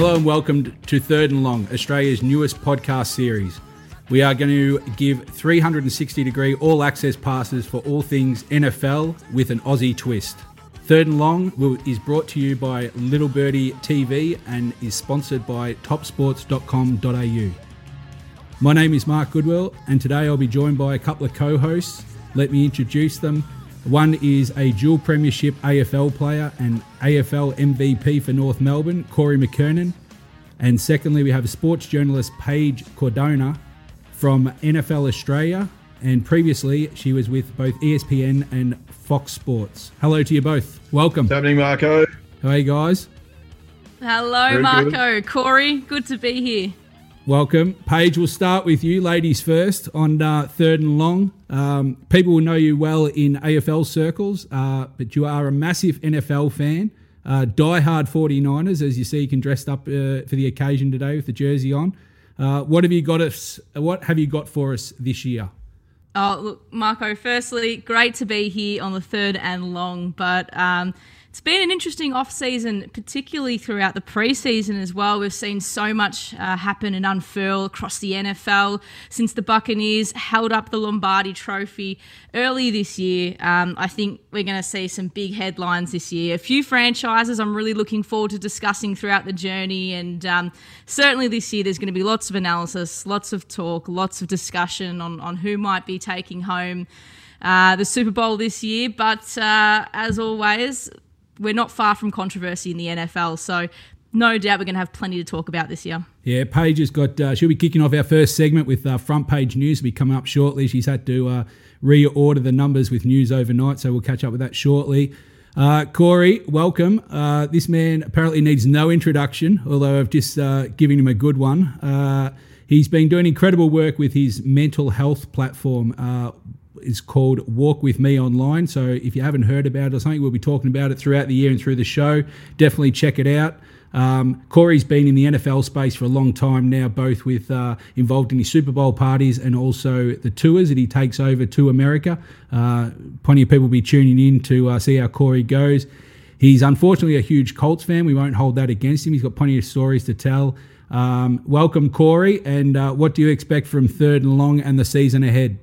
Hello and welcome to Third and Long, Australia's newest podcast series. We are going to give 360 degree all access passes for all things NFL with an Aussie twist. Third and Long is brought to you by Little Birdie TV and is sponsored by topsports.com.au. My name is Mark Goodwill, and today I'll be joined by a couple of co hosts. Let me introduce them. One is a dual premiership AFL player and AFL MVP for North Melbourne, Corey McKernan. And secondly, we have sports journalist Paige Cardona from NFL Australia. And previously, she was with both ESPN and Fox Sports. Hello to you both. Welcome. What's happening, Marco? How are you guys? Hello, Very Marco. good. Corey, good to be here. Welcome. Paige, we'll start with you, ladies first, on uh, third and long. Um, people will know you well in AFL circles, uh, but you are a massive NFL fan. Uh, die-hard 49ers, as you see, you can dressed up uh, for the occasion today with the jersey on. Uh, what have you got us? What have you got for us this year? Oh, look, Marco, firstly, great to be here on the third and long, but um, it's been an interesting off season, particularly throughout the preseason as well. We've seen so much uh, happen and unfurl across the NFL since the Buccaneers held up the Lombardi Trophy early this year. Um, I think we're going to see some big headlines this year. A few franchises I'm really looking forward to discussing throughout the journey, and um, certainly this year there's going to be lots of analysis, lots of talk, lots of discussion on, on who might be taking home. Uh, the Super Bowl this year, but uh, as always, we're not far from controversy in the NFL. So, no doubt we're going to have plenty to talk about this year. Yeah, Paige has got. Uh, she'll be kicking off our first segment with uh, front page news. Will be coming up shortly. She's had to uh, reorder the numbers with news overnight, so we'll catch up with that shortly. Uh, Corey, welcome. Uh, this man apparently needs no introduction, although I've just uh, given him a good one. He's been doing incredible work with his mental health platform. It's called Walk With Me Online. So if you haven't heard about it or something, we'll be talking about it throughout the year and through the show. Definitely check it out. Um, Corey's been in the NFL space for a long time now, both with uh, involved in his Super Bowl parties and also the tours that he takes over to America. Uh, plenty of people will be tuning in to uh, see how Corey goes. He's unfortunately a huge Colts fan. We won't hold that against him. He's got plenty of stories to tell. Um, welcome, Corey. And uh, what do you expect from third and long and the season ahead?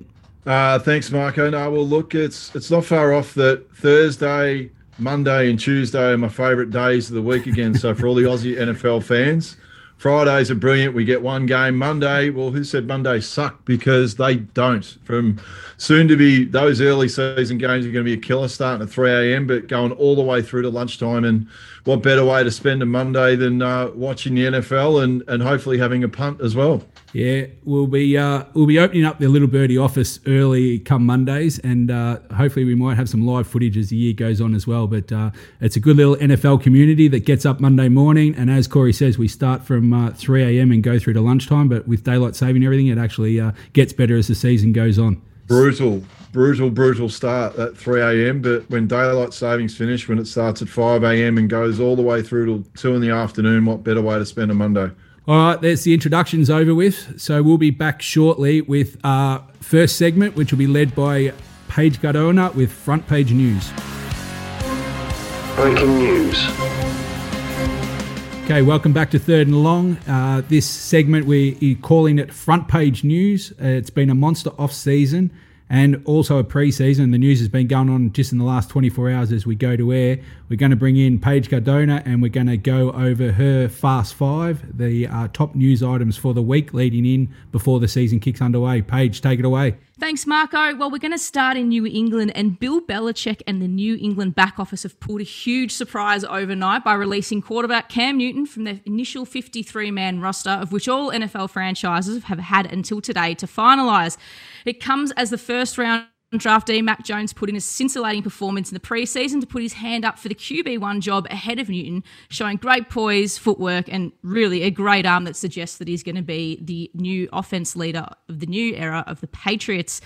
Uh, thanks, Marco. No, well, look, it's it's not far off that Thursday, Monday, and Tuesday are my favourite days of the week again. So for all the Aussie NFL fans, Fridays are brilliant. We get one game. Monday, well, who said Monday suck? Because they don't. From soon to be those early season games are going to be a killer starting at 3 a.m., but going all the way through to lunchtime. And what better way to spend a Monday than uh, watching the NFL and, and hopefully having a punt as well? Yeah, we'll be uh, we'll be opening up the Little Birdie office early come Mondays, and uh, hopefully we might have some live footage as the year goes on as well. But uh, it's a good little NFL community that gets up Monday morning, and as Corey says, we start from uh, 3 a.m. and go through to lunchtime. But with daylight saving everything, it actually uh, gets better as the season goes on. brutal, brutal, brutal start at 3 a.m. But when daylight savings finish, when it starts at 5 a.m. and goes all the way through till two in the afternoon, what better way to spend a Monday? All right, there's the introductions over with. So we'll be back shortly with our first segment, which will be led by Paige Cardona with front page news. Breaking news. Okay, welcome back to Third and Long. Uh, this segment we're calling it Front Page News. Uh, it's been a monster off season and also a pre-season. The news has been going on just in the last 24 hours as we go to air. We're going to bring in Paige Cardona and we're going to go over her Fast Five, the uh, top news items for the week leading in before the season kicks underway. Paige, take it away. Thanks, Marco. Well, we're going to start in New England, and Bill Belichick and the New England back office have pulled a huge surprise overnight by releasing quarterback Cam Newton from their initial 53 man roster, of which all NFL franchises have had until today to finalise. It comes as the first round draftee Mac Jones put in a scintillating performance in the preseason to put his hand up for the QB1 job ahead of Newton, showing great poise, footwork, and really a great arm that suggests that he's going to be the new offense leader of the new era of the Patriots.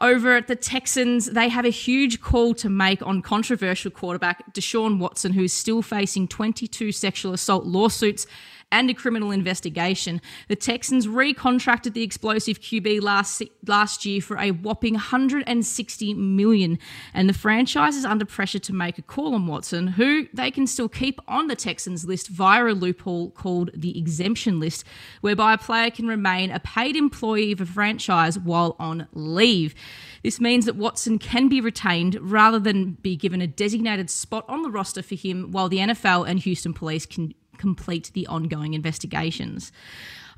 Over at the Texans, they have a huge call to make on controversial quarterback Deshaun Watson, who is still facing 22 sexual assault lawsuits and a criminal investigation. The Texans recontracted the explosive QB last last year for a whopping 160 million, and the franchise is under pressure to make a call on Watson, who they can still keep on the Texans list via a loophole called the exemption list, whereby a player can remain a paid employee of a franchise while on leave. This means that Watson can be retained rather than be given a designated spot on the roster for him while the NFL and Houston police can complete the ongoing investigations.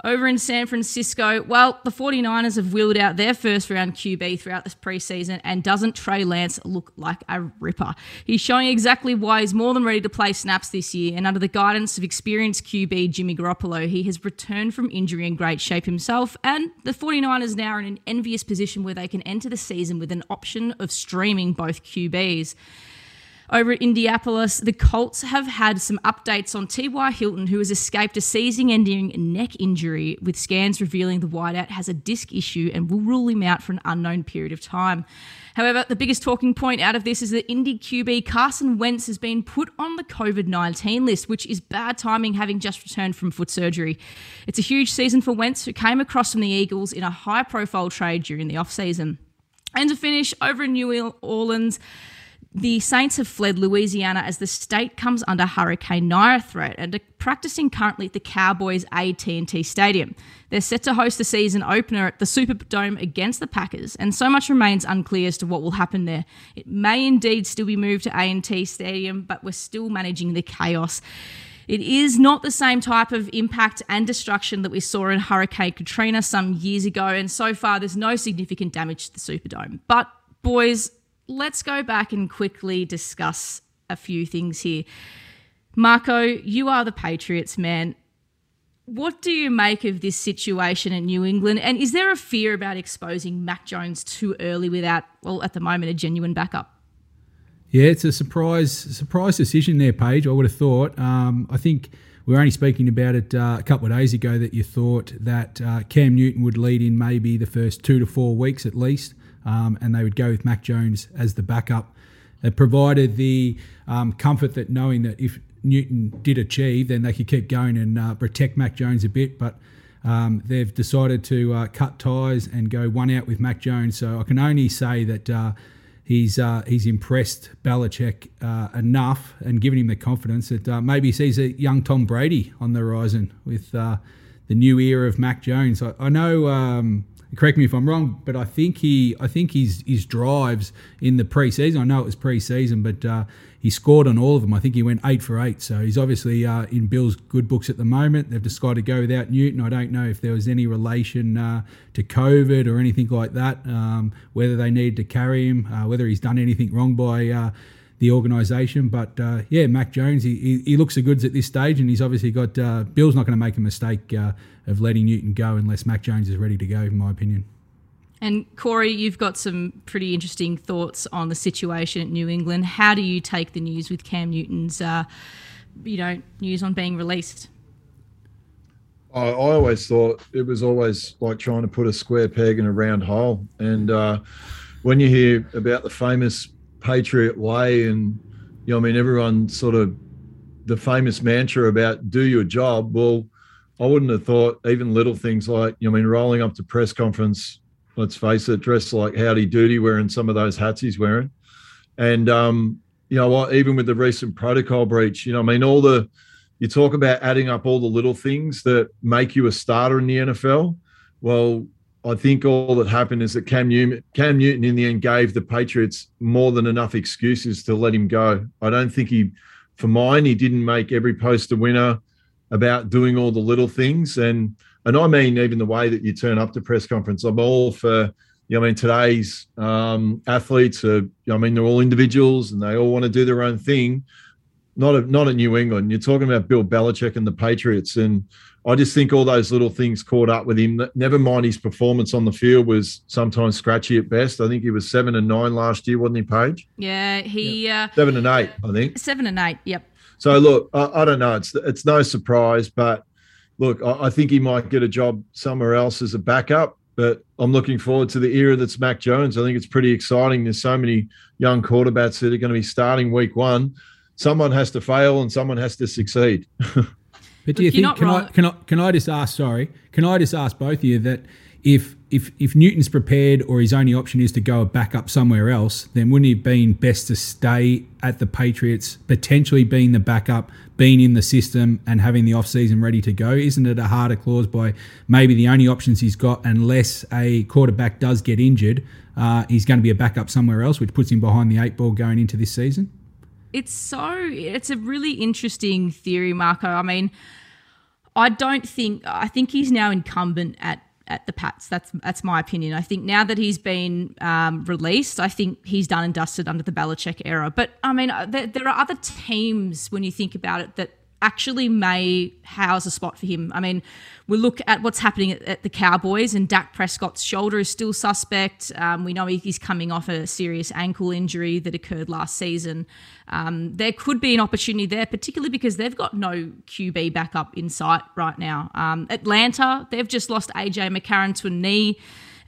Over in San Francisco, well, the 49ers have wheeled out their first round QB throughout this preseason, and doesn't Trey Lance look like a ripper? He's showing exactly why he's more than ready to play snaps this year, and under the guidance of experienced QB Jimmy Garoppolo, he has returned from injury in great shape himself, and the 49ers now are in an envious position where they can enter the season with an option of streaming both QBs. Over at Indianapolis, the Colts have had some updates on T.Y. Hilton, who has escaped a season ending neck injury, with scans revealing the wideout has a disc issue and will rule him out for an unknown period of time. However, the biggest talking point out of this is that Indy QB Carson Wentz has been put on the COVID 19 list, which is bad timing having just returned from foot surgery. It's a huge season for Wentz, who came across from the Eagles in a high profile trade during the offseason. And to finish, over in New Orleans, the Saints have fled Louisiana as the state comes under Hurricane Ida threat and are practicing currently at the Cowboys AT&T Stadium. They're set to host the season opener at the Superdome against the Packers, and so much remains unclear as to what will happen there. It may indeed still be moved to A&T Stadium, but we're still managing the chaos. It is not the same type of impact and destruction that we saw in Hurricane Katrina some years ago, and so far there's no significant damage to the Superdome. But boys, let's go back and quickly discuss a few things here. Marco, you are the Patriots man. What do you make of this situation in New England? And is there a fear about exposing Mac Jones too early without, well, at the moment, a genuine backup? Yeah, it's a surprise surprise decision there, Paige. I would have thought. Um, I think we were only speaking about it uh, a couple of days ago that you thought that uh, Cam Newton would lead in maybe the first two to four weeks at least um, and they would go with Mac Jones as the backup. It provided the um, comfort that knowing that if Newton did achieve, then they could keep going and uh, protect Mac Jones a bit. But um, they've decided to uh, cut ties and go one out with Mac Jones. So I can only say that uh, he's uh, he's impressed Belichick uh, enough and given him the confidence that uh, maybe he sees a young Tom Brady on the horizon with the new era of Mac Jones. I, I know. Um, correct me if I'm wrong, but I think he, I think his his drives in the preseason. I know it was preseason, but uh, he scored on all of them. I think he went eight for eight. So he's obviously uh, in Bill's good books at the moment. They've decided to go without Newton. I don't know if there was any relation uh, to COVID or anything like that. Um, whether they need to carry him, uh, whether he's done anything wrong by uh, the organisation. But uh, yeah, Mac Jones, he, he, he, looks the goods at this stage, and he's obviously got. Uh, Bill's not going to make a mistake uh, of letting Newton go unless Mac Jones is ready to go, in my opinion. And Corey, you've got some pretty interesting thoughts on the situation at New England. How do you take the news with Cam Newton's, uh, you know, news on being released? I, I, always thought it was always like trying to put a square peg in a round hole. And uh, when you hear about the famous Patriot way, and you know, I mean, everyone sort of the famous mantra about do your job. Well, I wouldn't have thought even little things like, you know, I mean, rolling up to press conference, let's face it, dressed like Howdy Doody, wearing some of those hats he's wearing. And, um, you know what, even with the recent protocol breach, you know, I mean, all the, you talk about adding up all the little things that make you a starter in the NFL. Well, I think all that happened is that Cam Newton, Cam Newton in the end gave the Patriots more than enough excuses to let him go. I don't think he, for mine, he didn't make every post a winner about doing all the little things. And and I mean even the way that you turn up to press conference. I'm all for you know, I mean today's um, athletes are you know, I mean they're all individuals and they all want to do their own thing. Not a, not at New England. You're talking about Bill Belichick and the Patriots and I just think all those little things caught up with him. Never mind his performance on the field was sometimes scratchy at best. I think he was seven and nine last year, wasn't he, Paige? Yeah, he uh, seven and eight, I think. Seven and eight. Yep. So look, I, I don't know. It's it's no surprise, but look, I, I, think he might get a job somewhere else as a backup. But I'm looking forward to the era that's Mac Jones. I think it's pretty exciting. There's so many young quarterbacks that are going to be starting week one. Someone has to fail and someone has to succeed. But do you think can I can I can I just ask? Sorry, can I just ask both of you that if if if Newton's prepared or his only option is to go back up somewhere else, then wouldn't it have been best to stay at the Patriots, potentially being the backup, being in the system, and having the off season ready to go? Isn't it a harder clause by maybe the only options he's got, unless a quarterback does get injured, uh, he's going to be a backup somewhere else, which puts him behind the eight ball going into this season? It's so it's a really interesting theory, Marco. I mean, I don't think I think he's now incumbent at at the Pats. That's that's my opinion. I think now that he's been um, released, I think he's done and dusted under the Belichick era. But I mean, uh, there, there, are other teams when you think about it that actually may house a spot for him. I mean, we look at what's happening at, at the Cowboys, and Dak Prescott's shoulder is still suspect. Um, we know he's coming off a serious ankle injury that occurred last season. Um, there could be an opportunity there, particularly because they've got no QB backup in sight right now. Um, Atlanta, they've just lost AJ McCarron to a knee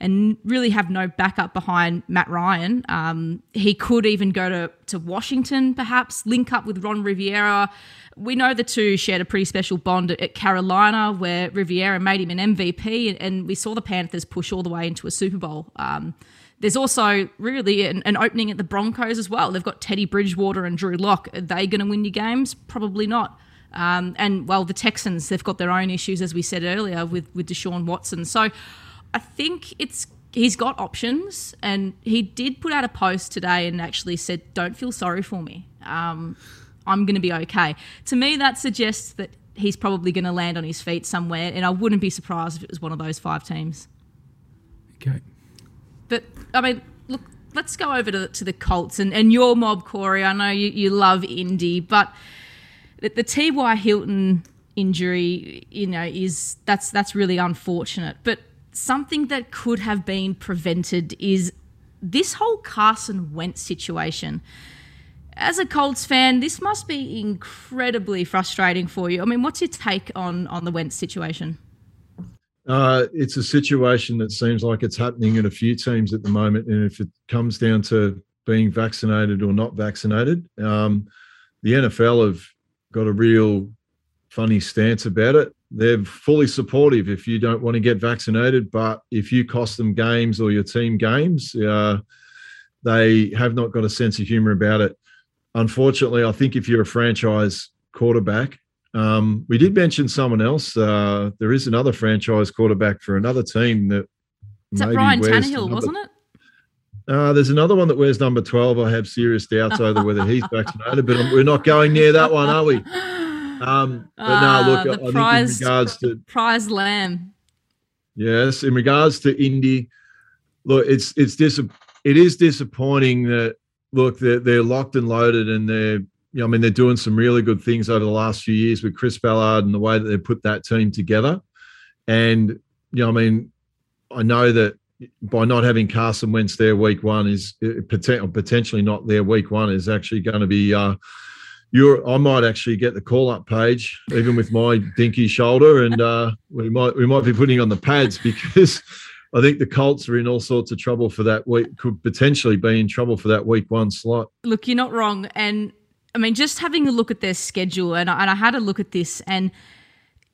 and really have no backup behind Matt Ryan. Um, he could even go to, to Washington, perhaps, link up with Ron Rivera. We know the two shared a pretty special bond at Carolina, where Rivera made him an MVP, and we saw the Panthers push all the way into a Super Bowl. Um, there's also really an, an, opening at the Broncos as well. They've got Teddy Bridgewater and Drew Lock. Are they going to win your games? Probably not. Um, and well, the Texans, they've got their own issues, as we said earlier, with with Deshaun Watson. So I think it's he's got options, and he did put out a post today and actually said, "Don't feel sorry for me. Um, I'm going to be okay." To me, that suggests that he's probably going to land on his feet somewhere, and I wouldn't be surprised if it was one of those five teams. Okay. But I mean, look, let's go over to, to the Colts and, and your mob, Corey. I know you, you love Indy, but the, the T.Y. Hilton injury, you know, is that's that's really unfortunate. But something that could have been prevented is this whole Carson Wentz situation. As a Colts fan, this must be incredibly frustrating for you. I mean, what's your take on on the Wentz situation? Uh, it's a situation that seems like it's happening in a few teams at the moment, and if it comes down to being vaccinated or not vaccinated, um, the NFL have got a real funny stance about it they're fully supportive if you don't want to get vaccinated, but if you cost them games or your team games, uh, they have not got a sense of humor about it. Unfortunately, I think if you're a franchise quarterback, um, we did mention someone else. Uh, there is another franchise quarterback for another team that. Is that Ryan Tannehill, number, wasn't it? Uh, there's another one that wears number 12. I have serious doubts over whether he's vaccinated, but we're not going near that one, are we? Um, but uh, no, look, the I prize, think in regards to prize lamb. Yes, in regards to Indy, look, it's it's dis- it is disappointing that look they're they're locked and loaded and they're you know, I mean they're doing some really good things over the last few years with Chris Ballard and the way that they put that team together. And you know, I mean, I know that by not having Carson Wentz there week one is uh, potentially not there week one is actually going to be uh, you're I might actually get the call up page even with my dinky shoulder, and uh, we might we might be putting on the pads because I think the Colts are in all sorts of trouble for that week. Could potentially be in trouble for that week one slot. Look, you're not wrong, and I mean just having a look at their schedule, and I, and I had a look at this, and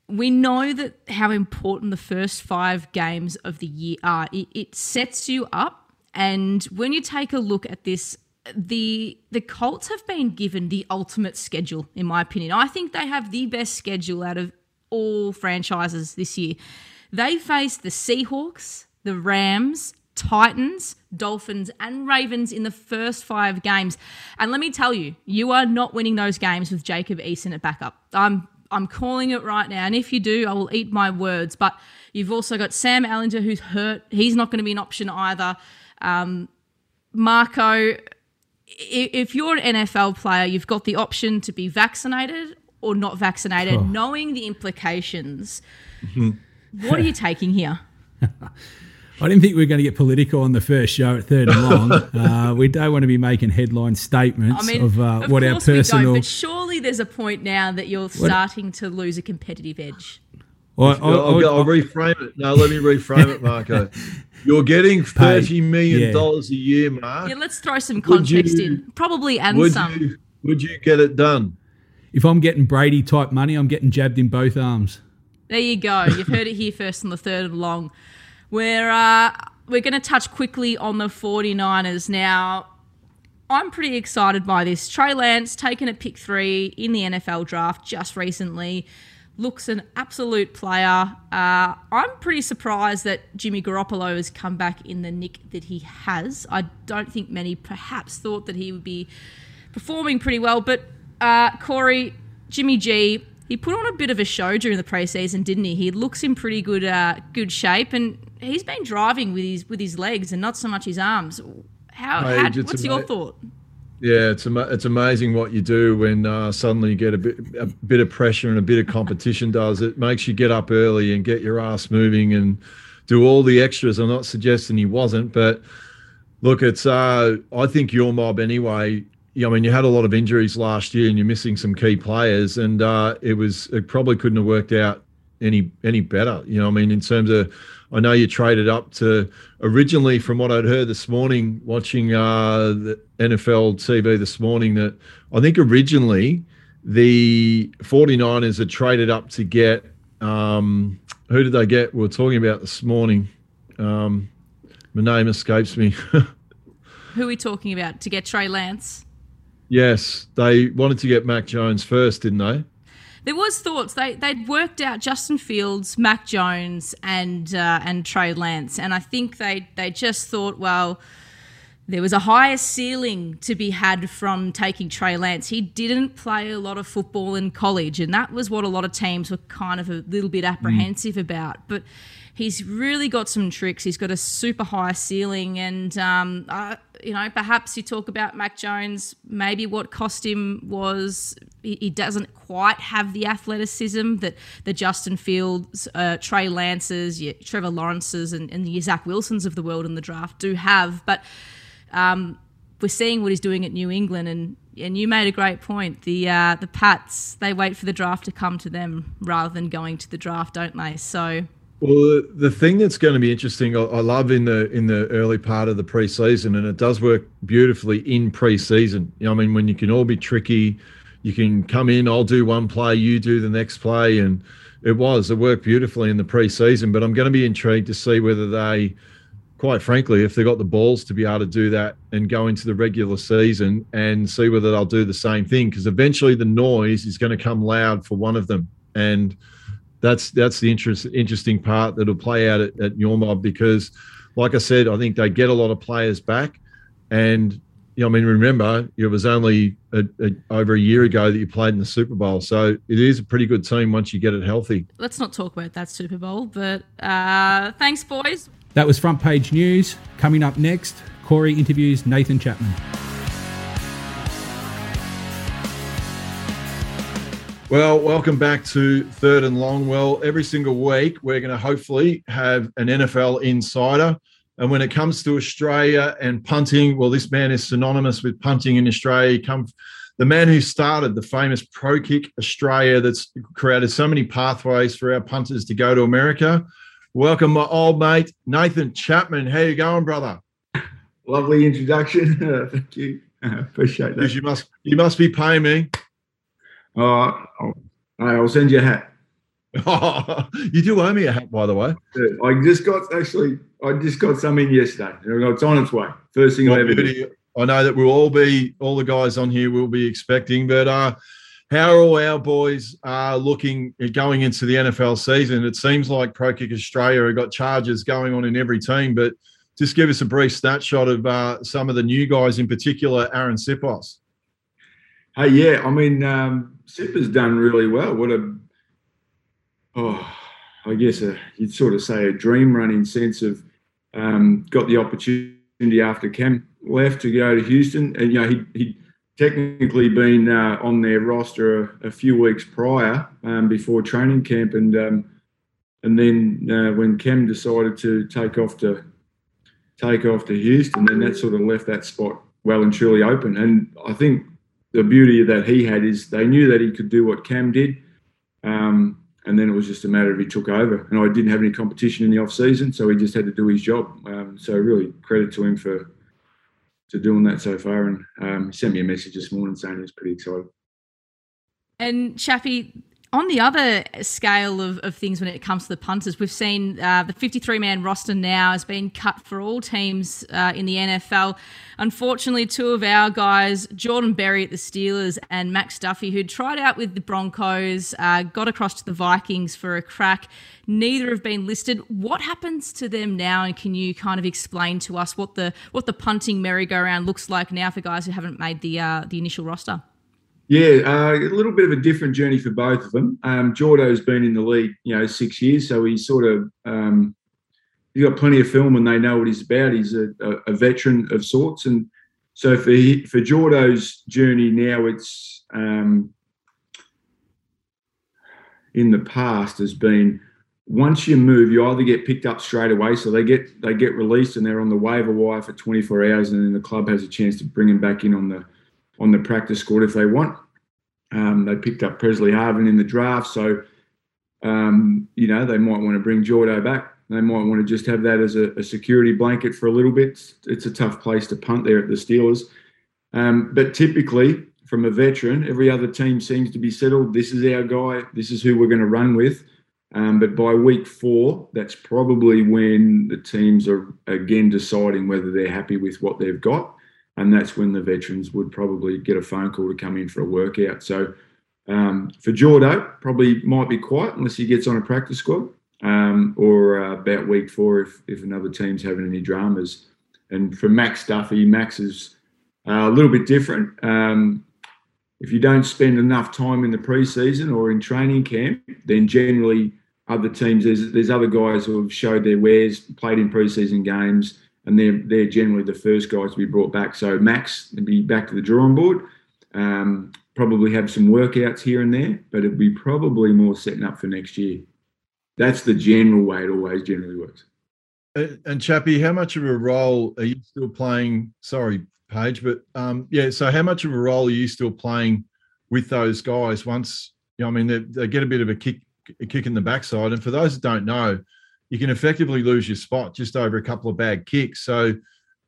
we know that how important the first five games of the year are. It, it sets you up, and when you take a look at this the the Colts have been given the ultimate schedule, in my opinion. I think they have the best schedule out of all franchises this year. They face the Seahawks, the Rams, Titans, Dolphins, and Ravens in the first five games. And let me tell you, you are not winning those games with Jacob Eason at backup. I'm I'm calling it right now. And if you do, I will eat my words. But you've also got Sam Ehlinger who's hurt. He's not going to be an option either. Um, Marco, if you're an NFL player, you've got the option to be vaccinated or not vaccinated, Oh. knowing the implications. What are you taking here? I didn't think we were going to get political on the first show at third and long. uh, we don't want to be making headline statements I mean, of, uh, of what our course we personal. don't, but surely there's a point now that you're starting to lose a competitive edge. I- I- I'll, I would- go- I'll reframe it. No, let me reframe it, Marco. You're getting thirty million yeah. dollars a year, Mark. Yeah, let's throw some context you- in, probably and Would some. you would you get it done? if I'm getting Brady type money, I'm getting jabbed in both arms. There you go. You've heard it here first on the third and long. We're, uh, we're going to touch quickly on the 49ers now. I'm pretty excited by this. Trey Lance taken at pick three in the NFL draft just recently. Looks an absolute player. Uh, I'm pretty surprised that Jimmy Garoppolo has come back in the nick that he has. I don't think many perhaps thought that he would be performing pretty well. But uh, Corey, Jimmy G, he put on a bit of a show during the preseason, didn't he? He looks in pretty good uh, good shape, and he's been driving with his with his legs and not so much his arms. How? How what's your thought? Yeah, it's it's amazing what you do when uh, suddenly you get a bit a bit of pressure and a bit of competition. Does it makes you get up early and get your ass moving and do all the extras? I'm not suggesting he wasn't, but look, it's uh, I think your mob anyway. I mean, you had a lot of injuries last year, and you're missing some key players, and uh, it was it probably couldn't have worked out any any better. You know, I mean, in terms of, I know you traded up to originally, from what I'd heard this morning, watching uh, the NFL TV this morning, that I think originally the 49ers had traded up to get um, who did they get? We were talking about this morning. Um, my name escapes me. Who are we talking about to get Trey Lance? yes, they wanted to get Mac Jones first, didn't they? There was thoughts they they'd worked out Justin Fields, Mac Jones, and uh, and Trey Lance, and I think they they just thought, well, there was a higher ceiling to be had from taking Trey Lance. He didn't play a lot of football in college, and that was what a lot of teams were kind of a little bit apprehensive about. But he's really got some tricks. He's got a super high ceiling, and um, you know, perhaps you talk about Mac Jones. Maybe what cost him was he, he doesn't quite have the athleticism that the Justin Fields, uh, Trey Lances, your Trevor Lawrences, and, and the Zach Wilsons of the world in the draft do have, but um, we're seeing what he's doing at New England, and and you made a great point. The uh, the Pats they wait for the draft to come to them rather than going to the draft, don't they? So Well, the, thing that's going to be interesting, I, I love in the in the early part of the preseason, and it does work beautifully in preseason. You know, I mean, when you can all be tricky, you can come in, I'll do one play, you do the next play, and it was it worked beautifully in the preseason. But I'm going to be intrigued to see whether they, quite frankly, if they got the balls to be able to do that and go into the regular season and see whether they'll do the same thing, because eventually the noise is going to come loud for one of them, and that's that's the interest, interesting part that'll play out at, at your mob because, like I said, I think they get a lot of players back, and you know, I mean, remember it was only a, a, over a year ago that you played in the Super Bowl, so it is a pretty good team once you get it healthy. let's not talk about that Super Bowl. But uh, thanks, boys. That was front page news. Coming up next, Corey interviews Nathan Chapman. Well, welcome back to Third and Long. Well, every single week we're going to hopefully have an NFL insider. And when it comes to Australia and punting, well, this man is synonymous with punting in Australia. He come, the man who started the famous Pro Kick Australia that's created so many pathways for our punters to go to America. Welcome, my old mate, Nathan Chapman. How you going, brother? Lovely introduction. Thank you. appreciate that. you must you must be paying me. Uh, I'll, I'll send you a hat. you do owe me a hat, by the way. I just got actually. I just got some in yesterday. It's on its way. First thing I ever did. I know that we'll all be, all the guys on here will be expecting, but uh, how are all our boys uh, looking at going into the NFL season? It seems like Pro Kick Australia have got charges going on in every team, but just give us a brief snapshot of uh, some of the new guys, in particular, Aaron Siposs. Hey, yeah. I mean, um, Sipper's done really well. What a, oh, I guess a, you'd sort of say a dream running sense of um, got the opportunity after Cam left to go to Houston, and you know he he technically been uh, on their roster a, a few weeks prior um, before training camp, and um, and then uh, when Cam decided to take off to take off to Houston, then that sort of left that spot well and truly open. And I think the beauty that he had is they knew that he could do what Cam did. Um, and then it was just a matter of he took over. And I didn't have any competition in the off season, so he just had to do his job. Um, so really credit to him for to doing that so far. And um, he sent me a message this morning saying he was pretty excited. And Chappie, on the other scale of, of things when it comes to the punters, we've seen uh, the 53 man roster now has been cut for all teams uh, in the NFL. Unfortunately, two of our guys, Jordan Berry at the Steelers and Max Duffy, who tried out with the Broncos, uh, got across to the Vikings for a crack. Neither have been listed. What happens to them now? And can you kind of explain to us what the what the punting merry-go-round looks like now for guys who haven't made the uh, the initial roster? Yeah, uh, a little bit of a different journey for both of them. Um, Jordo's been in the league, you know, six years, so he's sort of um, he's got plenty of film and they know what he's about. He's a, a, veteran of sorts, and so for he, for Jordo's journey now, it's um, in the past has been once you move, you either get picked up straight away, so they get they get released and they're on the waiver wire for 24 hours, and then the club has a chance to bring them back in on the on the practice squad if they want. Um, they picked up Pressley Harvin in the draft, so um, you know they might want to bring Jordo back. They might want to just have that as a, a, security blanket for a little bit. It's a tough place to punt there at the Steelers, um, but typically from a veteran, every other team seems to be settled. This is our guy. This is who we're going to run with. Um, but by week four, that's probably when the teams are again deciding whether they're happy with what they've got and that's when the veterans would probably get a phone call to come in for a workout. So um, for Jordo, probably might be quiet unless he gets on a practice squad, um, or uh, about week four if if another team's having any dramas. And for Max Duffy, Max is uh, a little bit different. Um, if you don't spend enough time in the preseason or in training camp, then generally other teams there's there's other guys who have showed their wares, played in preseason games and they're they're generally the first guys to be brought back. So Max be back to the drawing board. Um, probably have some workouts here and there, but it'll be probably more setting up for next year. That's the general way it always generally works. And Chappie, how much of a role are you still playing? Sorry, Paige, but um, yeah. So how much of a role are you still playing with those guys? Once you know, I mean, they, they get a bit of a kick, a kick in the backside. And for those that don't know, you can effectively lose your spot just over a couple of bad kicks. So,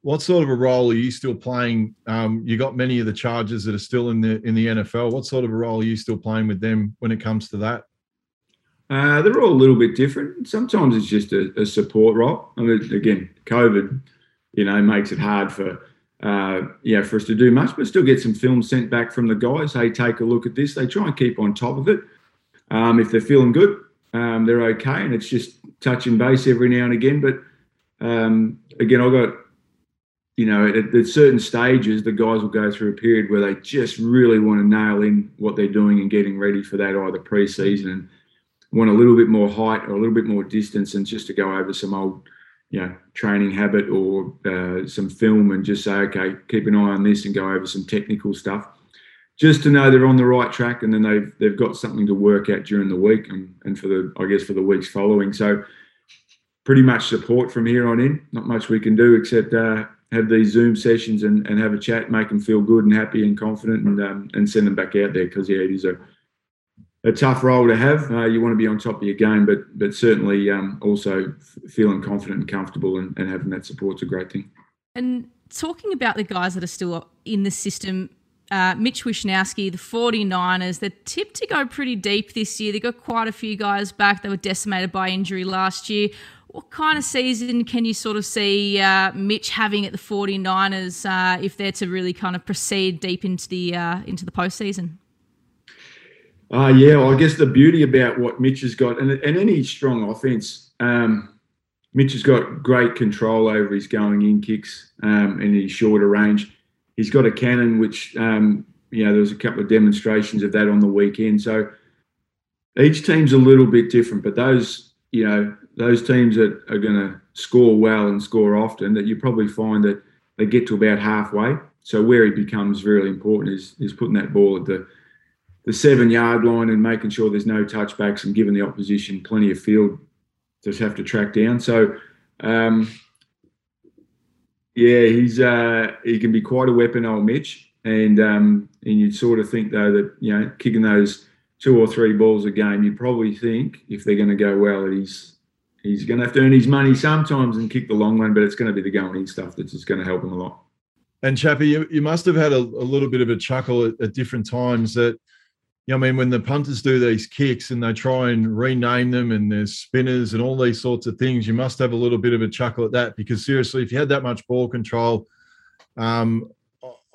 what sort of a role are you still playing? Um, you got many of the charges that are still in the in the NFL. What sort of a role are you still playing with them when it comes to that? Uh, they're all a little bit different. Sometimes it's just a, a support role. I mean, again, COVID, you know, makes it hard for uh, yeah for us to do much, but still get some film sent back from the guys. Hey, take a look at this. They try and keep on top of it. Um, if they're feeling good, um, they're okay, and it's just touching base every now and again. But um, again, I've got you know at, at, certain stages, the guys will go through a period where they just really want to nail in what they're doing and getting ready for that either pre-season and want a little bit more height or a little bit more distance, and just to go over some old you know training habit or uh, some film and just say okay keep an eye on this and go over some technical stuff just to know they're on the right track and then they've they've got something to work at during the week and, and for the I guess for the weeks following. So pretty much support from here on in. Not much we can do except uh, have these Zoom sessions and, and have a chat, make them feel good and happy and confident, and um, and send them back out there because yeah, it is a a tough role to have. Uh, you want to be on top of your game, but but certainly um, also f- feeling confident and comfortable and, and having that support's a great thing. And talking about the guys that are still in the system, uh, Mitch Wishnowsky, the 49ers, they're tipped to go pretty deep this year. They got quite a few guys back. They were decimated by injury last year. What kind of season can you sort of see uh, Mitch having at the 49ers uh, if they're to really kind of proceed deep into the uh, into the postseason? Uh, yeah, well, I guess the beauty about what Mitch has got, and, and any strong offense, um, Mitch has got great control over his going in kicks um, and his shorter range he's got a cannon, which um, you know there was a couple of demonstrations of that on the weekend. So each team's a little bit different, but those you know those teams that are going to score well and score often, that you probably find that they get to about halfway so where he becomes really important is is putting that ball at the the seven yard line and making sure there's no touchbacks and giving the opposition plenty of field to have to track down. So, um, yeah, he's uh, he can be quite a weapon, old Mitch. And um, and you'd sort of think though that you know kicking those two or three balls a game, you'd probably think if they're going to go well, he's he's going to have to earn his money sometimes and kick the long one, but it's going to be the going in stuff that's just going to help him a lot. And Chappie, you, you must have had a, a little bit of a chuckle at, at different times that you know, I mean, when the punters do these kicks and they try and rename them and there's spinners and all these sorts of things, you must have a little bit of a chuckle at that because seriously, if you had that much ball control, um,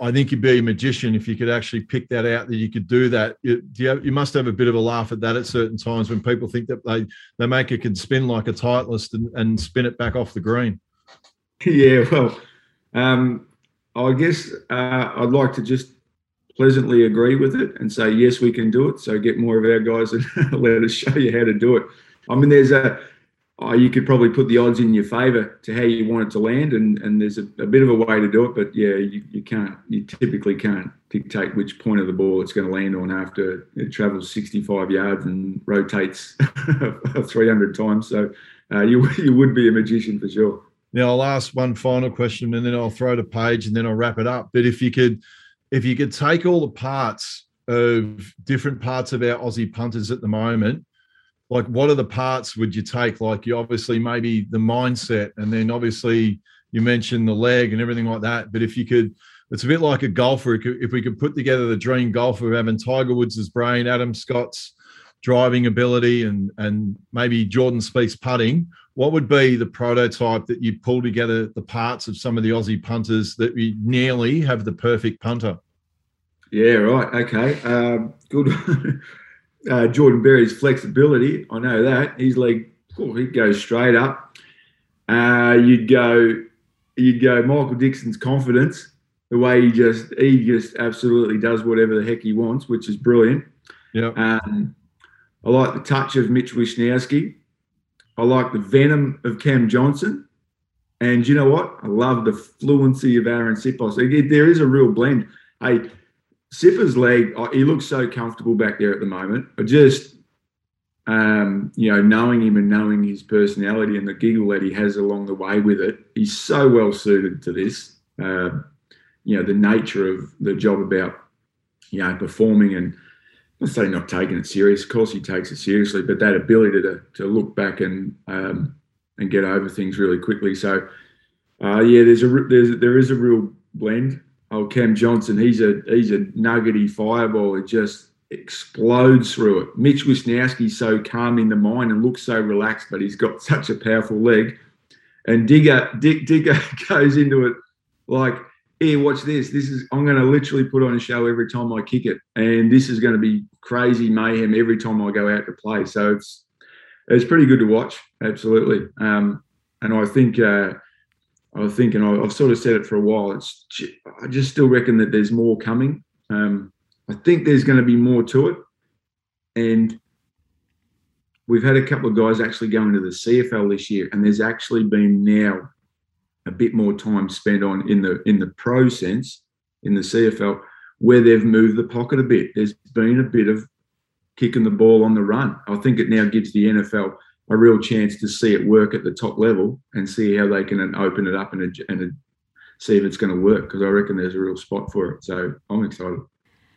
I think you'd be a magician if you could actually pick that out that you could do that. You, you, have, you, must have a bit of a laugh at that at certain times when people think that they they make it can spin like a Titleist and, and spin it back off the green. Yeah, well, um, I guess uh, I'd like to just pleasantly agree with it and say yes, we can do it. So get more of our guys and let us show you how to do it. I mean, there's a oh, you could probably put the odds in your favour to how you want it to land, and, and there's a, a, bit of a way to do it, but yeah, you, you can't, you typically can't dictate which point of the ball it's going to land on after it travels 65 yards and rotates 300 times. So uh, you, you would be a magician for sure. Now I'll ask one final question, and then I'll throw to Paige, and then I'll wrap it up. But if you could, if you could take all the parts of different parts of our Aussie punters at the moment like what are the parts would you take? Like you obviously maybe the mindset and then obviously you mentioned the leg and everything like that but if you could it's a bit like a golfer if we could put together the dream golfer of having tiger woods' brain adam scott's driving ability and and maybe jordan Spieth's putting what would be the prototype that you pull together the parts of some of the aussie punters that we nearly have the perfect punter yeah right okay um, good uh, Jordan Berry's flexibility. I know that his leg, oh, he goes straight up. Uh, you'd go, you'd go. Michael Dickson's confidence, the way he just, he just absolutely does whatever the heck he wants, which is brilliant. Yeah. Um, I like the touch of Mitch Wishnowsky. I like the venom of Cam Johnson. And you know what? I love the fluency of Aaron Siposs. There is a real blend. Hey, Sipper's leg, oh, he looks so comfortable back there at the moment. I just, um, you know, knowing him and knowing his personality and the giggle that he has along the way with it, he's so well suited to this. Uh, you know, the nature of the job about, you know, performing and I say not taking it serious. Of course, he takes it seriously, but that ability to to look back and um, and get over things really quickly. So, uh, yeah, there's a there's there is a real blend oh Cam Johnson, he's a he's a nuggety fireball. It just explodes through it. Mitch Wishnowsky's so calm in the mind and looks so relaxed, but he's got such a powerful leg. And Digger Dick Digger goes into it like, here, watch this. This is I'm going to literally put on a show every time I kick it, and this is going to be crazy mayhem every time I go out to play. So it's it's pretty good to watch, absolutely. Um, and I think. Uh, I was thinking, I've sort of said it for a while. It's, I just still reckon that there's more coming. Um, I think there's going to be more to it, and we've had a couple of guys actually going to the CFL this year, and there's actually been now a bit more time spent on in the in the pro sense in the CFL where they've moved the pocket a bit. There's been a bit of kicking the ball on the run. I think it now gives the NFL a real chance to see it work at the top level and see how they can open it up and, and see if it's going to work because I reckon there's a real spot for it. So I'm excited.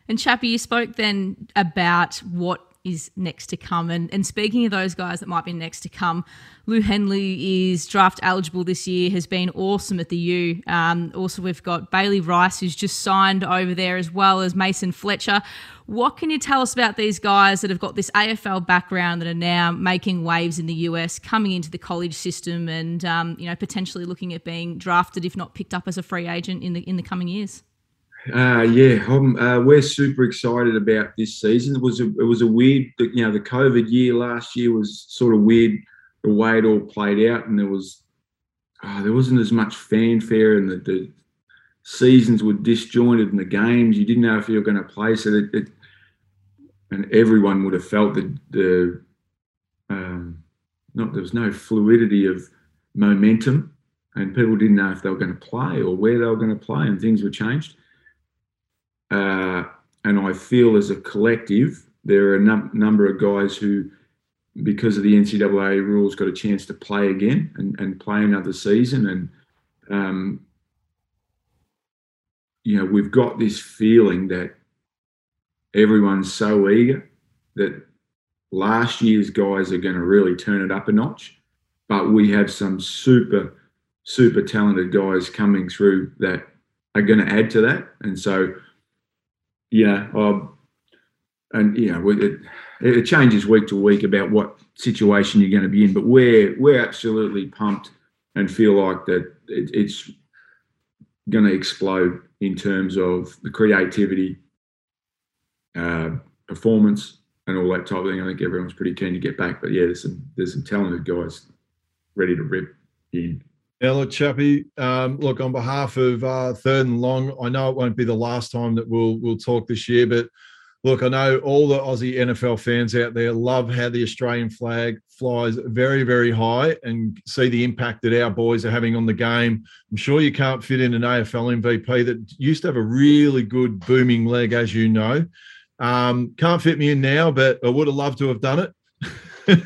And Chappie, you spoke then about what is next to come. And, and speaking of those guys that might be next to come, Lou Hedley is draft eligible this year, has been awesome at the U. Um, also, we've got Bailey Rice, who's just signed over there, as well as Mason Fletcher. What can you tell us about these guys that have got this AFL background that are now making waves in the US, coming into the college system, and um, you know potentially looking at being drafted, if not picked up as a free agent in the in the coming years? Uh, yeah, uh, we're super excited about this season. It was a, it was a weird, you know, the COVID year last year was sort of weird the way it all played out, and there was oh, there wasn't as much fanfare, and the, the, seasons were disjointed, and the games you didn't know if you were going to play. So that it, and everyone would have felt that the um, not there was no fluidity of momentum, and people didn't know if they were going to play or where they were going to play, and things were changed uh, and I feel as a collective, there are a num- number of guys who, because of the NCAA rules, got a chance to play again and, and play another season. And, um, you know, we've got this feeling that everyone's so eager that last year's guys are going to really turn it up a notch. But we have some super, super talented guys coming through that are going to add to that. And so, yeah, um, and you know, it, it changes week to week about what situation you're going to be in. But we're we're absolutely pumped and feel like that it, it's going to explode in terms of the creativity, uh, performance, and all that type of thing. I think everyone's pretty keen to get back. But yeah, there's some there's some talented guys ready to rip in. Yeah, look, Chappie. Um, look, on behalf of uh, Third and Long, I know it won't be the last time that we'll we'll talk this year, but look, I know all the Aussie NFL fans out there love how the Australian flag flies very, very high and see the impact that our boys are having on the game. I'm sure you can't fit in an AFL MVP that used to have a really good booming leg, as you know. Um, can't fit me in now, but I would have loved to have done it.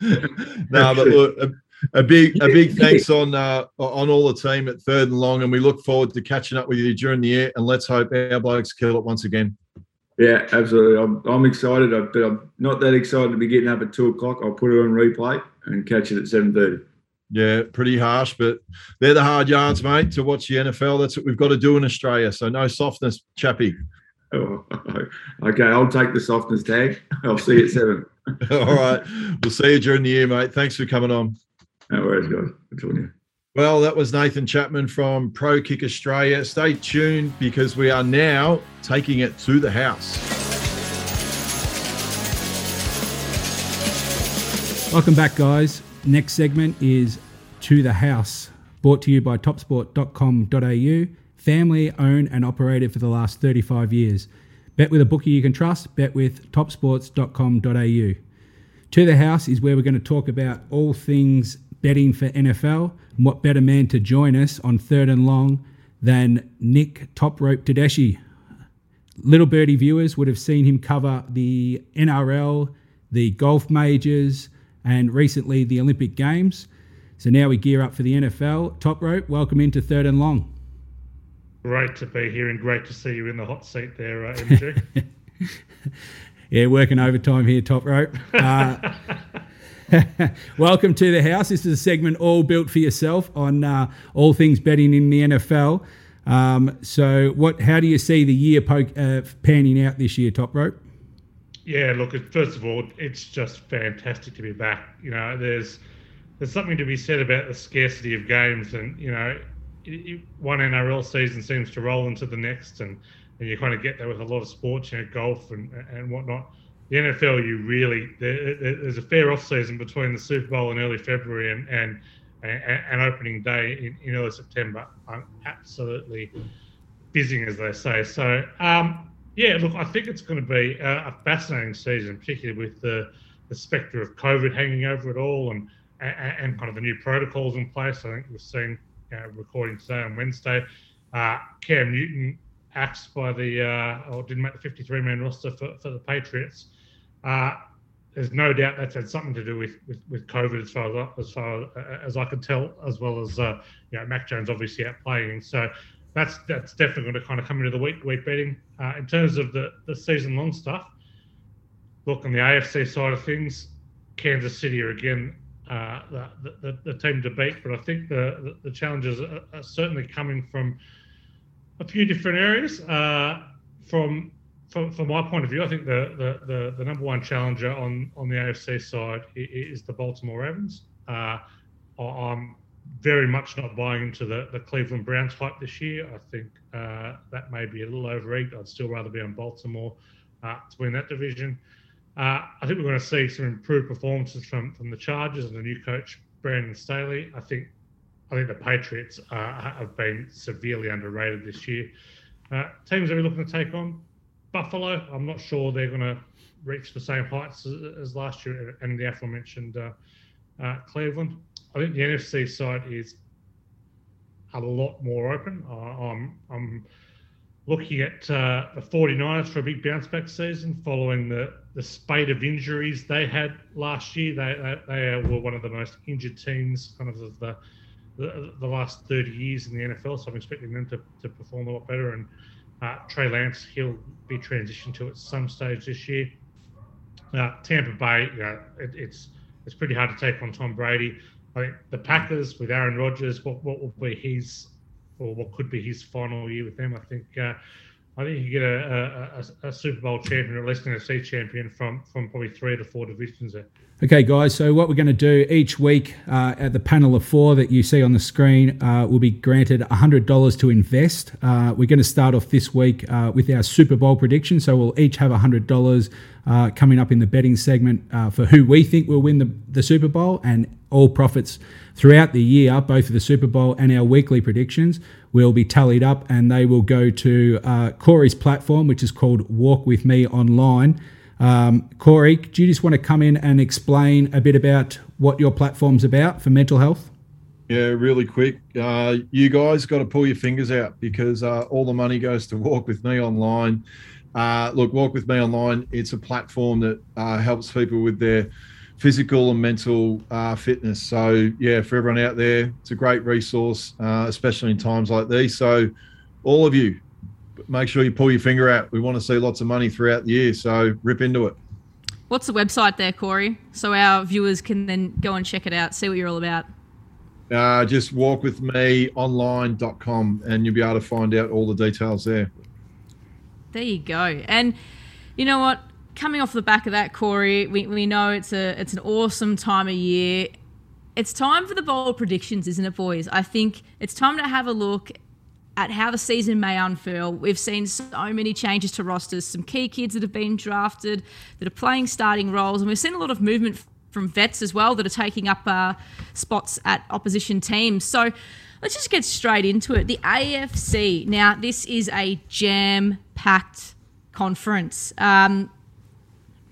no, but look, a, big a big thanks on uh, on all the team at Third and Long, and we look forward to catching up with you during the year. And let's hope our blokes kill it once again. Yeah, absolutely. I'm, I'm excited, but I'm not that excited to be getting up at two o'clock. I'll put it on replay and catch it at seven thirty. Yeah, pretty harsh, but they're the hard yards, mate, to watch the NFL. That's what we've got to do in Australia. So no softness, chappy. Oh, okay, I'll take the softness tag. I'll see you at seven. All right. We'll see you during the year, mate. Thanks for coming on. No worries, guys. Good talking you. Well, that was Nathan Chapman from Pro Kick Australia. Stay tuned because we are now taking it to the house. Welcome back, guys. Next segment is To the House, brought to you by topsport.com.au, family owned and operated for the last 35 years. Bet with a bookie you can trust, bet with topsports.com.au. To the House is where we're going to talk about all things betting for NFL. And what better man to join us on third and long than Nick Top Rope Tedeschi? Little Birdie viewers would have seen him cover the NRL, the golf majors, and recently the Olympic Games. So now we gear up for the NFL. Top Rope, welcome into third and long. Great to be here and great to see you in the hot seat there, uh, MG. yeah, working overtime here, Top Rope. Uh, Welcome to the house. This is a segment all built for yourself on uh, all things betting in the NFL. Um, so, what? How do you see the year poke, uh, panning out this year, Top Rope? Yeah, look. First of all, it's just fantastic to be back. You know, there's there's something to be said about the scarcity of games, and you know, it, it, one NRL season seems to roll into the next, and and you kind of get that with a lot of sports, you know, golf and and whatnot the NFL, you really there, there's a fair off season between the Super Bowl in early February and and and, opening day in, in, early September. I'm absolutely busying, as they say. So um, yeah, look, I think it's going to be a, a, fascinating season, particularly with the the spectre of COVID hanging over it all and and, and kind of the new protocols in place. I think we've seen you recording today on Wednesday. Uh, Cam Newton axed by the uh, or didn't make the 53 man roster for, for the Patriots. Uh, there's no doubt that's had something to do with, with, with COVID as far as, as far as I can tell, as well as uh, you know Mac Jones obviously out playing. So that's that's definitely going to kind of come into the week week betting. Uh, in terms of the, the season long stuff, look on the AFC side of things, Kansas City are again uh, the, the, the, team to beat, but I think the, the, the challenges are, are, certainly coming from a few different areas. Uh, from from, from my point of view, I think the, the, the, the, number one challenger on, on the AFC side is the Baltimore Ravens. Uh, I'm very much not buying into the, the Cleveland Browns hype this year. I think uh, that may be a little overegged. I'd still rather be on Baltimore uh, to win that division. Uh, I think we're going to see some improved performances from, from the Chargers and the new coach Brandon Staley. I think I think the Patriots uh, have been severely underrated this year. Uh, teams that we're looking to take on Buffalo, I'm not sure they're going to reach the same heights as, as last year, and the aforementioned uh, uh, Cleveland. I think the NFC side is a lot more open. Uh, I'm, I'm looking at uh, the 49ers for a big bounce back season following the, the spate of injuries they had last year. They, they, they were one of the most injured teams kind of of the, the, the last 30 years in the NFL, so I'm expecting them to, to perform a lot better. And uh, Trey Lance, he'll be transitioned to at some stage this year. Uh, Tampa Bay, it, it's it's pretty hard to take on Tom Brady. I think the Packers with Aaron Rodgers, what what will be his or what could be his final year with them? I think uh, I think you get a, a, a, Super Bowl champion or at least an NFC champion from from probably three to four divisions there. Okay, guys. So what we're going to do each week uh, at the panel of four that you see on the screen uh, will be granted hundred dollars to invest. Uh, we're going to start off this week uh, with our Super Bowl prediction. So we'll each have hundred dollars uh, coming up in the betting segment uh, for who we think will win the, the Super Bowl and all profits throughout the year, both of the Super Bowl and our weekly predictions will be tallied up and they will go to Corey's platform, which is called Walk With Me Online. Um, Corey, do you just want to come in and explain a bit about what your platform's about for mental health? Yeah, really quick. Uh, you guys got to pull your fingers out because uh, all the money goes to Walk With Me Online. Uh, look, Walk With Me Online, it's a platform that uh, helps people with their physical and mental uh, fitness. So, yeah, for everyone out there, it's a great resource, uh, especially in times like these. So, all of you, make sure you pull your finger out. We want to see lots of money throughout the year, so rip into it. What's the website there, Corey? So our viewers can then go and check it out, see what you're all about. Uh, just walkwithmeonline.com and you'll be able to find out all the details there. There you go. And you know what? Coming off the back of that, Corey, we, we know it's a it's an awesome time of year. It's time for the bold predictions, isn't it, boys? I think it's time to have a look at how the season may unfurl. We've seen so many changes to rosters, some key kids that have been drafted that are playing starting roles, and we've seen a lot of movement from vets as well that are taking up uh, spots at opposition teams. So let's just get straight into it. The AFC. Now, this is a jam packed conference. Um,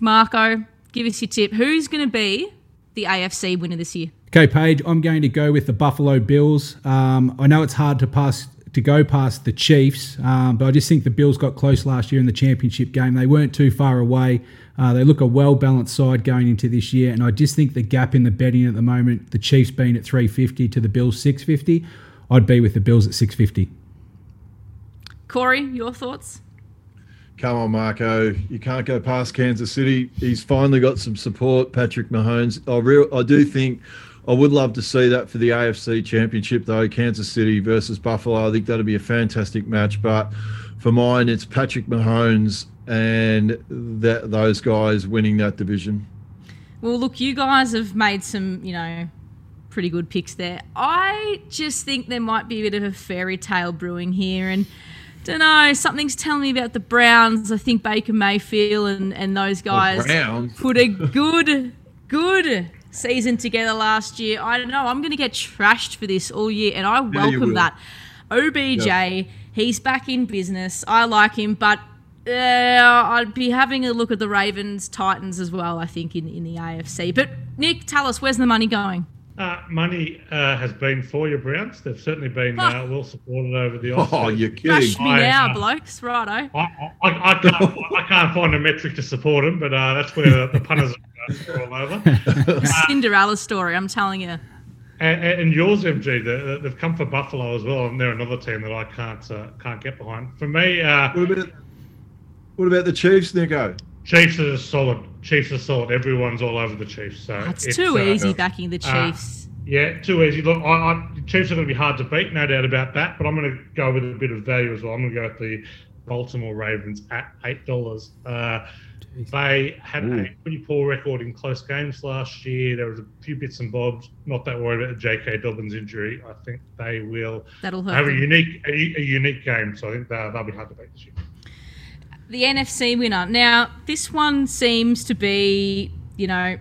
Marco, give us your tip. Who's going to be the AFC winner this year? Okay, Paige, I'm going to go with the Buffalo Bills. Um, I know it's hard to pass to go past the Chiefs. Um, but I just think the Bills got close last year in the championship game. They weren't too far away. Uh, they look a well balanced side going into this year, and I just think the gap in the betting at the moment, the Chiefs being at 350 to the Bills 650, I'd be with the Bills at 650. Corey, your thoughts? Come on, Marco. You can't go past Kansas City. He's finally got some support. Patrick Mahomes. I real, I do think I would love to see that for the AFC Championship, though. Kansas City versus Buffalo. I think that'd be a fantastic match. But for mine, it's Patrick Mahomes and that those guys winning that division. Well, look, you guys have made some, you know, pretty good picks there. I just think there might be a bit of a fairy tale brewing here, and don't know. Something's telling me about the Browns. I think Baker Mayfield and and those guys put a good, good season together last year. I don't know. I'm going to get trashed for this all year, and I welcome yeah, that. OBJ, yep. he's back in business. I like him, but uh, I'd be having a look at the Ravens, Titans as well. I think in in the AFC. But Nick, tell us where's the money going? Uh, money uh, has been for your Browns. They've certainly been uh, well supported over the off. Oh, you're kidding! Crash me I, now, uh, blokes. Righto. I, I, I, can't, I can't find a metric to support them, but uh, that's where the, the punters are all over. Cinderella story, I'm telling you. And, and yours, MG, they've come for Buffalo as well, and they're another team that I can't uh, can't get behind. For me, what about what about the Chiefs, Nico? Chiefs are solid. Chiefs assault. Everyone's all over the Chiefs. So it's, it's too uh, easy backing the uh, Chiefs. Uh, yeah, too easy. Look, I, I, Chiefs are going to be hard to beat, no doubt about that. But I'm going to go with a bit of value as well. I'm going to go with the Baltimore Ravens at eight dollars. Uh, they had Ooh. a pretty poor record in close games last year. There was a few bits and bobs. Not that worried about the J.K. Dobbins injury. I think they will That'll have them. a unique a, a, unique game. So I think they'll, they'll be hard to beat this year the NFC winner. Now, this one seems to be, you know,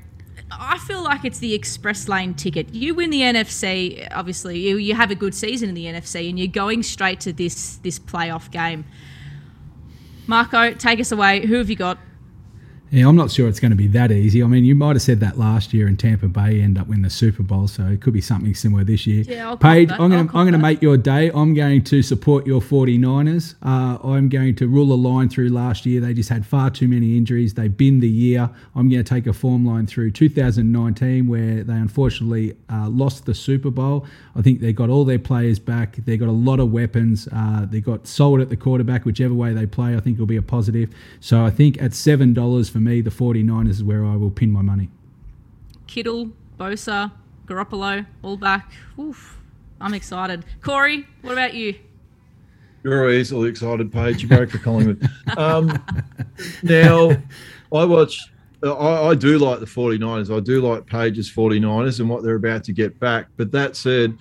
I feel like it's the express lane ticket. You win the NFC, obviously, you, you have a good season in the NFC, and you're going straight to this this playoff game. Marco, take us away. Who have you got? Yeah, I'm not sure it's going to be that easy. I mean, you might have said that last year, and Tampa Bay end up winning the Super Bowl, so it could be something similar this year. Yeah, I'll Paige. I'm going to I'm going to make your day. I'm going to support your 49ers. Uh, I'm going to rule a line through last year. They just had far too many injuries. They binned the year. I'm going to take a form line through 2019, where they unfortunately uh, lost the Super Bowl. I think they got all their players back. They got a lot of weapons. Uh, they got sold at the quarterback, whichever way they play. I think will be a positive. So I think at seven dollars for me, the 49ers is where I will pin my money. Kittle, Bosa, Garoppolo, all back. Oof, I'm excited. Corey, what about you? You're easily excited, Paige. You broke for Collingwood. Um, now, I watch. I, I do like the 49ers. I do like Paige's 49ers and what they're about to get back. But that said,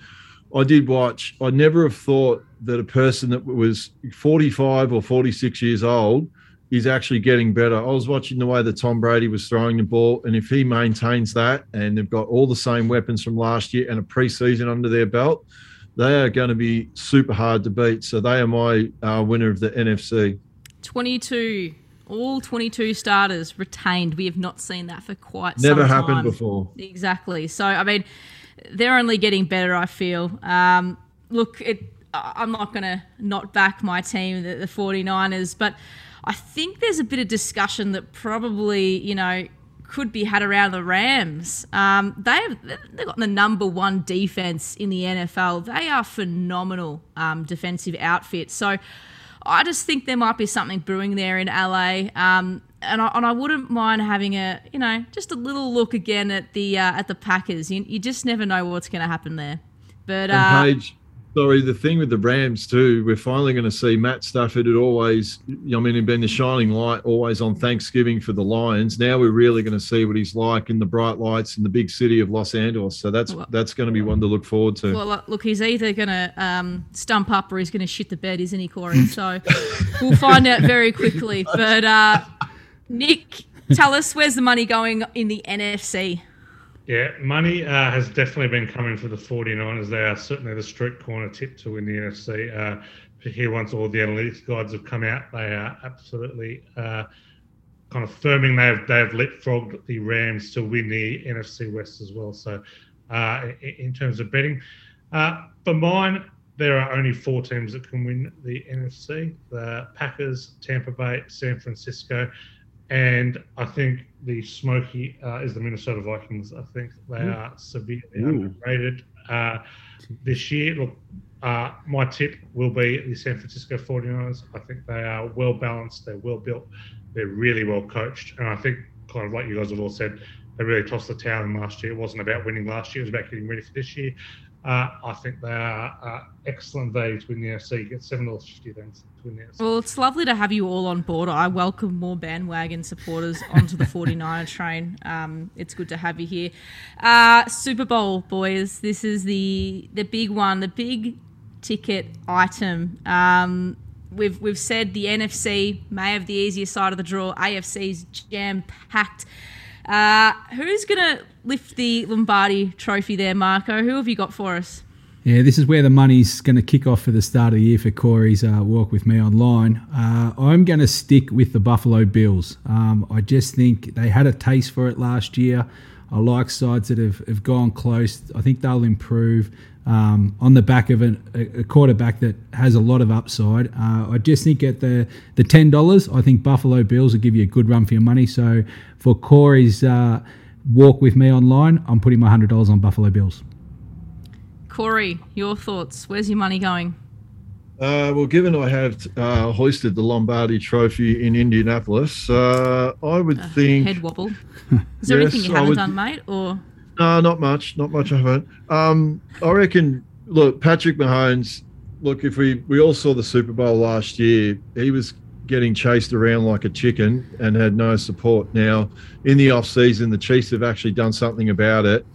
I did watch. I never have thought that a person that was 45 or 46 years old is actually getting better. I was watching the way that Tom Brady was throwing the ball, and if he maintains that, and they've got all the same weapons from last year and a preseason under their belt, they are going to be super hard to beat. So they are my uh, winner of the NFC. 22, all 22 starters retained. We have not seen that for quite Never happened time. before. Exactly. So, I mean, they're only getting better, I feel. Um, look, it, I'm not going to not back my team, the, the 49ers, but I think there's a bit of discussion that probably, you know, could be had around the Rams. Um, they've they've got the number one defense in the NFL. They are phenomenal um, defensive outfit. So I just think there might be something brewing there in LA. Um, and I, and I wouldn't mind having a you know just a little look again at the uh, at the Packers. You, you just never know what's going to happen there. But uh, Paige, sorry, the thing with the Rams too, we're finally going to see Matt Stafford. Had always, I mean, he'd been the shining light always on Thanksgiving for the Lions. Now we're really going to see what he's like in the bright lights in the big city of Los Angeles. So that's Well- that's going to be one to look forward to. Well, look, he's either going to um, stump up or he's going to shit the bed, isn't he, Corey? So we'll find out very quickly. But uh, Nick, tell us where's the money going in the NFC? Yeah, money uh, has definitely been coming for the 49ers. They are certainly the street corner tip to win the NFC. Uh, here, once all the analytics guides have come out, they are absolutely uh, kind of firming they have they have leapfrogged the Rams to win the NFC West as well. So, uh, in terms of betting, uh, for mine, there are only four teams that can win the NFC: the Packers, Tampa Bay, San Francisco, and I think the smoky uh, is the Minnesota Vikings. I think they are severely Ooh. underrated uh, this year. Look, uh, my tip will be the San Francisco 49ers. I think they are well balanced, they're well built, they're really well coached. And I think, kind of like you guys have all said, they really tossed the towel in last year. It wasn't about winning last year, it was about getting ready for this year. Uh, I think they are uh, excellent value to win the NFC. You get $7.50 then to win the. Well, it's lovely to have you all on board. I welcome more bandwagon supporters onto the 49er train. Um, it's good to have you here. Uh, Super Bowl, boys. This is the the big one, the big ticket item. Um, we've we've said the NFC may have the easier side of the draw. AFC's jam packed. Uh, who's gonna lift the Lombardi Trophy there, Marco? Who have you got for us? Yeah, this is where the money's going to kick off for the start of the year for Corey's uh, walk with me online. Uh, I'm going to stick with the Buffalo Bills. Um, I just think they had a taste for it last year. I like sides that have, have gone close. I think they'll improve um, on the back of an, a, a quarterback that has a lot of upside. Uh, I just think at the, the $10, I think Buffalo Bills will give you a good run for your money. So for Corey's uh, walk with me online, I'm putting my $100 on Buffalo Bills. Corey, your thoughts? Where's your money going? Uh, well, given I have uh, hoisted the Lombardi Trophy in Indianapolis, uh, I would think Head wobble. Is there Yes, anything you haven't would- done, mate? Or No, not much. Not much. I haven't. Um, I reckon. Look, Patrick Mahomes. Look, if we we all saw the Super Bowl last year, he was getting chased around like a chicken and had no support. Now, in the off season, the Chiefs have actually done something about it.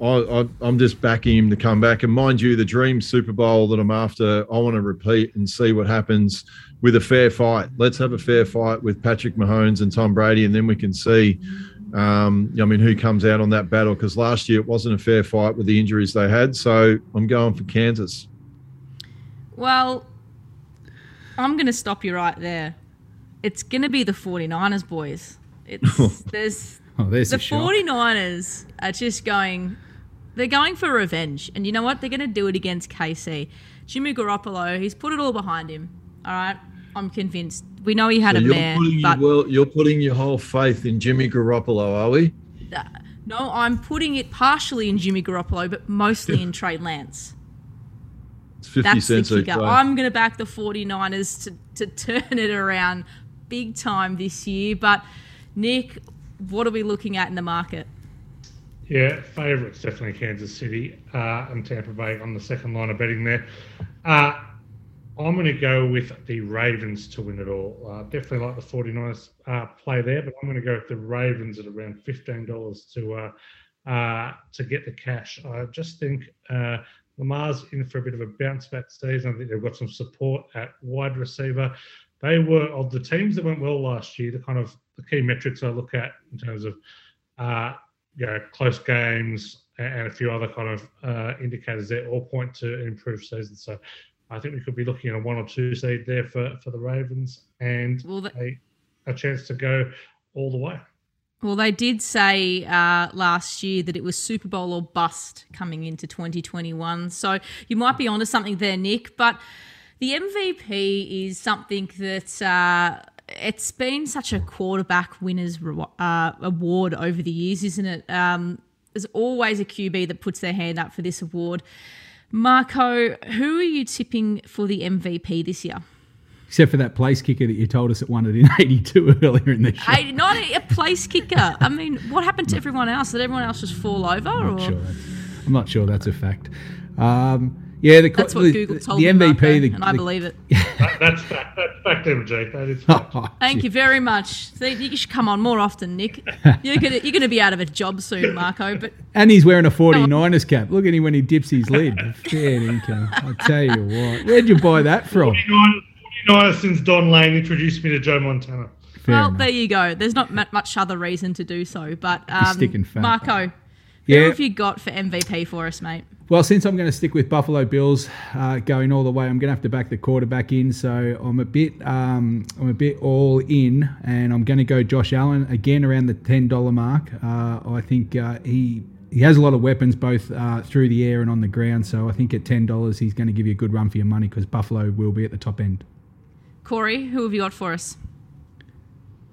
I, I'm just backing him to come back. And mind you, the dream Super Bowl that I'm after, I want to repeat and see what happens with a fair fight. Let's have a fair fight with Patrick Mahomes and Tom Brady, and then we can see um, I mean, who comes out on that battle? Because last year it wasn't a fair fight with the injuries they had. So I'm going for Kansas. well, I'm going to stop you right there. It's going to be the 49ers, boys. It's there's Oh, there's the a 49ers are just going they're going for revenge. And you know what? They're going to do it against KC. Jimmy Garoppolo, he's put it all behind him. All right? I'm convinced. We know he had So a you're mare, putting but your, well, you're putting your whole faith in Jimmy Garoppolo, are we? uh, no, I'm putting it partially in Jimmy Garoppolo, but mostly in Trey Lance. It's fifty That's the cents each kicker. way. I'm going to back the 49ers to, to turn it around big time this year. But, Nick, what are we looking at in the market? Yeah, favourites definitely Kansas City uh, and Tampa Bay on the second line of betting there. Uh, I'm going to go with the Ravens to win it all. Uh, definitely like the 49ers uh, play there, but I'm going to go with the Ravens at around $15 to uh, uh, to get the cash. I just think uh, Lamar's in for a bit of a bounce back season. I think they've got some support at wide receiver. They were of the teams that went well last year. The kind of the key metrics I look at in terms of uh, you know, close games and a few other kind of indicators there all point to an improved season. So I think we could be looking at a one or two seed there for, for the Ravens and Well, that- a, a chance to go all the way. Well, they did say uh, last year that it was Super Bowl or bust coming into 2021. So you might be onto something there, Nick. But the MVP is something that uh, it's been such a quarterback winners uh, award over the years, isn't it? Um, there's always a QB that puts their hand up for this award. Marco, who are you tipping for the MVP this year? Except for that place kicker that you told us it won it in 82 earlier in the show. I, not a, a place kicker. I mean, what happened to everyone else? Did everyone else just fall over? I'm or? not sure that's, I'm not sure that's a fact. Um, yeah, the That's what the, Google told the me, MVP. Marco, the, and I the- believe it. That, that's fact. That's fact, MJ. That is fact. Oh, Thank you very much. See, you should come on more often, Nick. You're gonna you're gonna be out of a job soon, Marco. But And he's wearing a 49ers cap. Look at him when he dips his lid. Fair income. I tell you what. Where'd you buy that from? 49 49ers since Don Lane introduced me to Joe Montana. Fair well, enough. there you go. There's not much other reason to do so. But um, sticking fat. Marco, who have you got for MVP for us, mate? Well, since I'm going to stick with Buffalo Bills uh, going all the way, I'm going to have to back the quarterback in. So I'm a bit, um, I'm a bit all in, and I'm going to go Josh Allen again around the ten dollar mark. Uh, I think uh, he he has a lot of weapons both uh, through the air and on the ground. So I think at ten dollars he's going to give you a good run for your money because Buffalo will be at the top end. Corey, who have you got for us?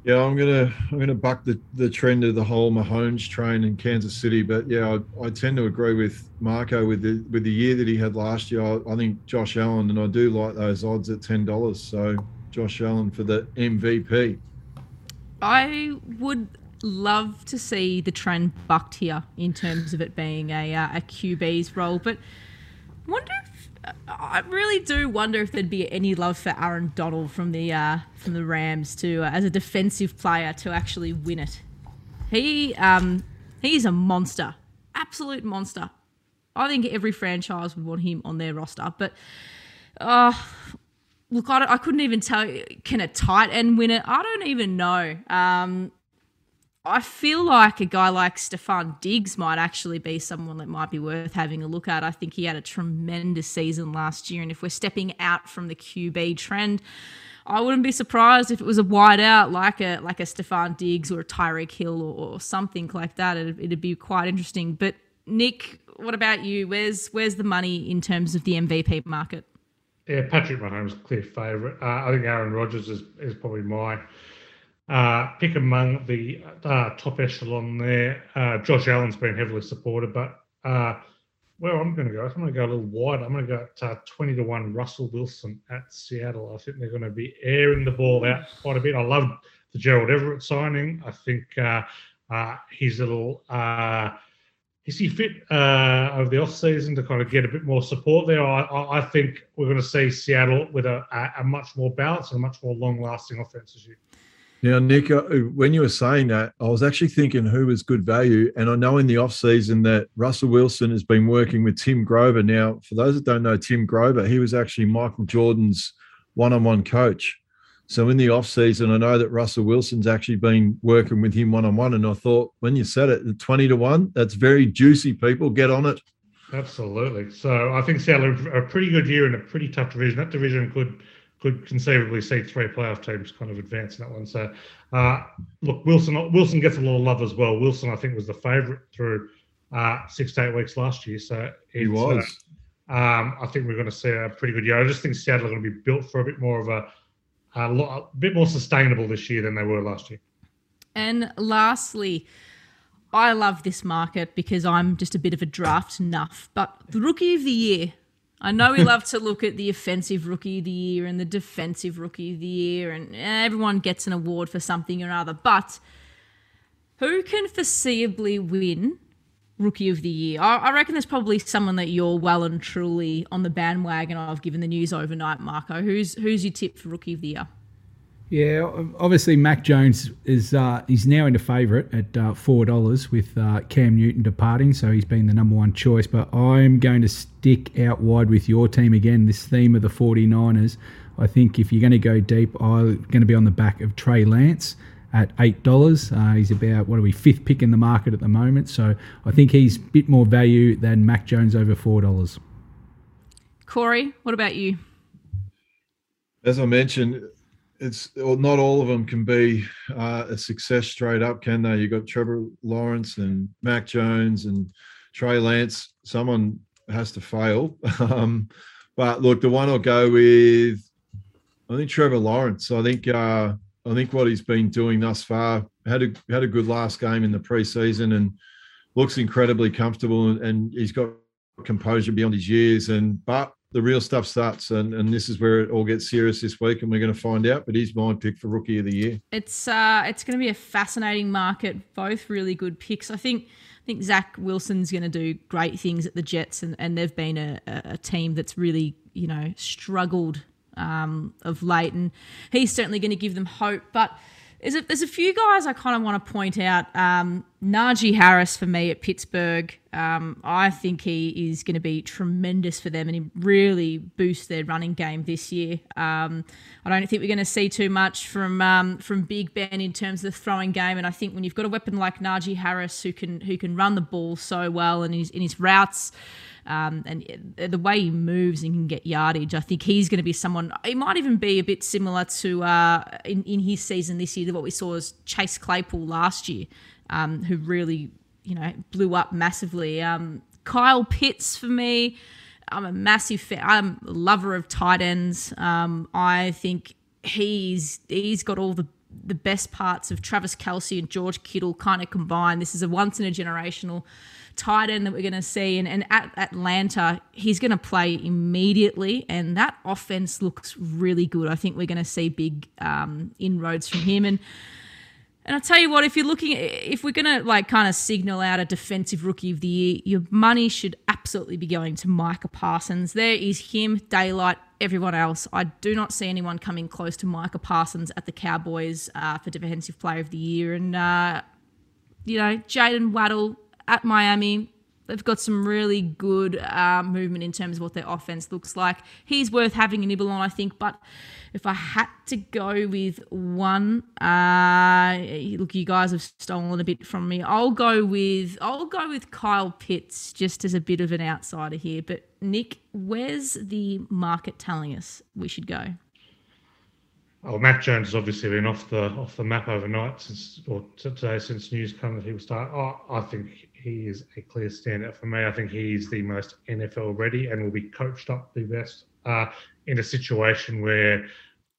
Yeah, I'm gonna I'm gonna buck the, the trend of the whole Mahomes train in Kansas City, but yeah, I, I tend to agree with Marco with the with the year that he had last year. I, I think Josh Allen, and I do like those odds at ten dollars. So Josh Allen for the MVP. I would love to see the trend bucked here in terms of it being a, uh, a QB's role, but wonder if I really do wonder if there'd be any love for Aaron Donald from the uh, from the Rams to uh, as a defensive player to actually win it. He um, he's a monster, absolute monster. I think every franchise would want him on their roster, but uh, look, I, I couldn't even tell can a tight end win it? I don't even know. Um, I feel like a guy like Stefon Diggs might actually be someone that might be worth having a look at. I think he had a tremendous season last year, and if we're stepping out from the QB trend, I wouldn't be surprised if it was a wide out like a like a Stefon Diggs or a Tyreek Hill or, or something like that. It'd, it'd be quite interesting. But Nick, what about you? Where's where's the money in terms of the MVP market? Yeah, Patrick Mahomes, clear favourite. Uh, I think Aaron Rodgers is, is probably my uh, pick among the uh, top echelon there. Uh, Josh Allen's been heavily supported, but uh, where I'm going to go, I'm going to go a little wide. I'm going to go at uh, 20 to 1 Russell Wilson at Seattle. I think they're going to be airing the ball out quite a bit. I love the Gerald Everett signing. I think his little. Is he fit over the off season to kind of get a bit more support there? I, I, think we're going to see Seattle with a, a, much more balanced and a much more long lasting offense this year. Now, Nick, uh, when you were saying that, I was actually thinking who was good value. And I know in the offseason that Russell Wilson has been working with Tim Grover. Now, for those that don't know Tim Grover, he was actually Michael Jordan's one on one coach. So in the offseason, I know that Russell Wilson's actually been working with him one on one. And I thought when you said it, 20 to 1, that's very juicy, people. Get on it. Absolutely. So I think Seattle a pretty good year in a pretty tough division. That division could could conceivably see three playoff teams kind of advance in that one. So, uh, look, Wilson Wilson gets a lot of love as well. Wilson, I think, was the favourite through uh, six to eight weeks last year. So he was. Uh, um, I think we're going to see a pretty good year. I just think Seattle are going to be built for a bit more of a, a, lot, a bit more sustainable this year than they were last year. And lastly, I love this market because I'm just a bit of a draft nuff. But the rookie of the year, I know we love to look at the offensive rookie of the year and the defensive rookie of the year, and eh, everyone gets an award for something or other. But who can foreseeably win rookie of the year? I, I reckon there's probably someone that you're well and truly on the bandwagon of, given the news overnight, Marco. Who's who's your tip for rookie of the year? Yeah, obviously Mac Jones is uh, he's now into favourite at uh, four dollars with uh, Cam Newton departing, so he's been the number one choice. But I'm going to stick out wide with your team again. This theme of the 49ers. I think if you're going to go deep, I'm going to be on the back of Trey Lance at eight dollars. Uh, he's about what are we fifth pick in the market at the moment, so I think he's a bit more value than Mac Jones over four dollars. Corey, what about you? As I mentioned, it's well, not all of them can be uh, a success straight up, can they? You've got Trevor Lawrence and Mac Jones and Trey Lance. Someone has to fail. Um, but look, the one I'll go with, I think Trevor Lawrence. I think uh, I think what he's been doing thus far had a had a good last game in the preseason and looks incredibly comfortable and, and he's got composure beyond his years. And but the real stuff starts, and, and this is where it all gets serious this week, and we're going to find out. But he's my pick for rookie of the year. It's uh, it's going to be a fascinating market. Both really good picks. I think I think Zach Wilson's going to do great things at the Jets, and, and they've been a, a team that's really you know struggled um, of late, and he's certainly going to give them hope. But there's a, there's a few guys I kind of want to point out. Um, Najee Harris for me at Pittsburgh. Um, I think he is going to be tremendous for them and he really boosts their running game this year. Um, I don't think we're going to see too much from um, from Big Ben in terms of the throwing game. And I think when you've got a weapon like Najee Harris who can who can run the ball so well and in his routes um, and the way he moves and can get yardage, I think he's going to be someone. He might even be a bit similar to uh, in in his season this year to what we saw as Chase Claypool last year, um, who really you know blew up massively. Um, Kyle Pitts for me. I'm a massive fan. I'm a lover of tight ends. Um, I think he's he's got all the the best parts of Travis Kelce and George Kittle kind of combined. This is a once in a generational tight end that we're going to see. And, and at Atlanta, he's going to play immediately, and that offense looks really good. I think we're going to see big um, inroads from him. And and I tell you what, if you're looking, if we're gonna like kind of signal out a defensive rookie of the year, your money should absolutely be going to Micah Parsons. There is him, daylight, everyone else. I do not see anyone coming close to Micah Parsons at the Cowboys uh, for defensive player of the year. And uh, you know, Jaden Waddle at Miami. They've got some really good uh, movement in terms of what their offense looks like. He's worth having a nibble on, I think. But if I had to go with one, uh, look, you guys have stolen a bit from me. I'll go with I'll go with Kyle Pitts just as a bit of an outsider here. But Nick, where's the market telling us we should go? Oh, Matt Jones has obviously been off the off the map overnight since or today since news come that he was start. Oh, I think he is a clear standout for me. I think he's the most NFL ready and will be coached up the best uh, in a situation where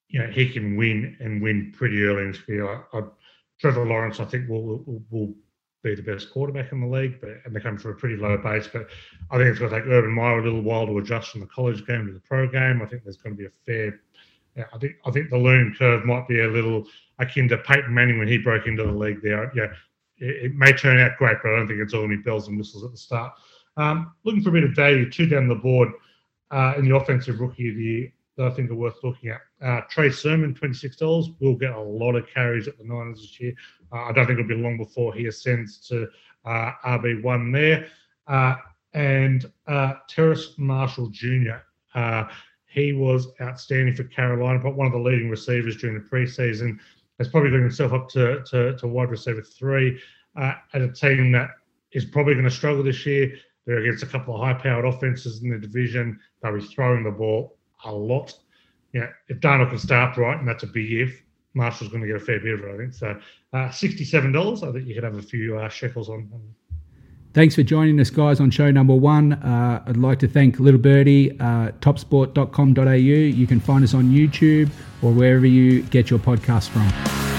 you know he can win and win pretty early in his career. I, I, Trevor Lawrence, I think, will, will, will be the best quarterback in the league, but and they come from a pretty low base. But I think it's going to take Urban Meyer a little while to adjust from the college game to the pro game. I think there's going to be a fair I think I think the learning curve might be a little akin to Peyton Manning when he broke into the league. There, yeah, it, it may turn out great, but I don't think it's all be bells and whistles at the start. Um, looking for a bit of value, two down the board uh, in the offensive rookie of the year that I think are worth looking at. Uh, Trey Sermon, twenty six dollars, will get a lot of carries at the Niners this year. Uh, I don't think it'll be long before he ascends to uh, RB one there. Uh, and uh, Terrace Marshall Jr. He was outstanding for Carolina, but one of the leading receivers during the preseason. Has probably got himself up to, to, to wide receiver three uh, at a team that is probably going to struggle this year. They're against a couple of high powered offenses in the division. They'll be throwing the ball a lot. yeah, if Darnold can start right, and that's a big if, Marshall's going to get a fair bit of it, I think. So uh, sixty-seven dollars. I think you could have a few uh, shekels on. Thanks for joining us, guys, on show number one. Uh, I'd like to thank Little Birdie, uh, topsport.com.au. You can find us on YouTube or wherever you get your podcasts from.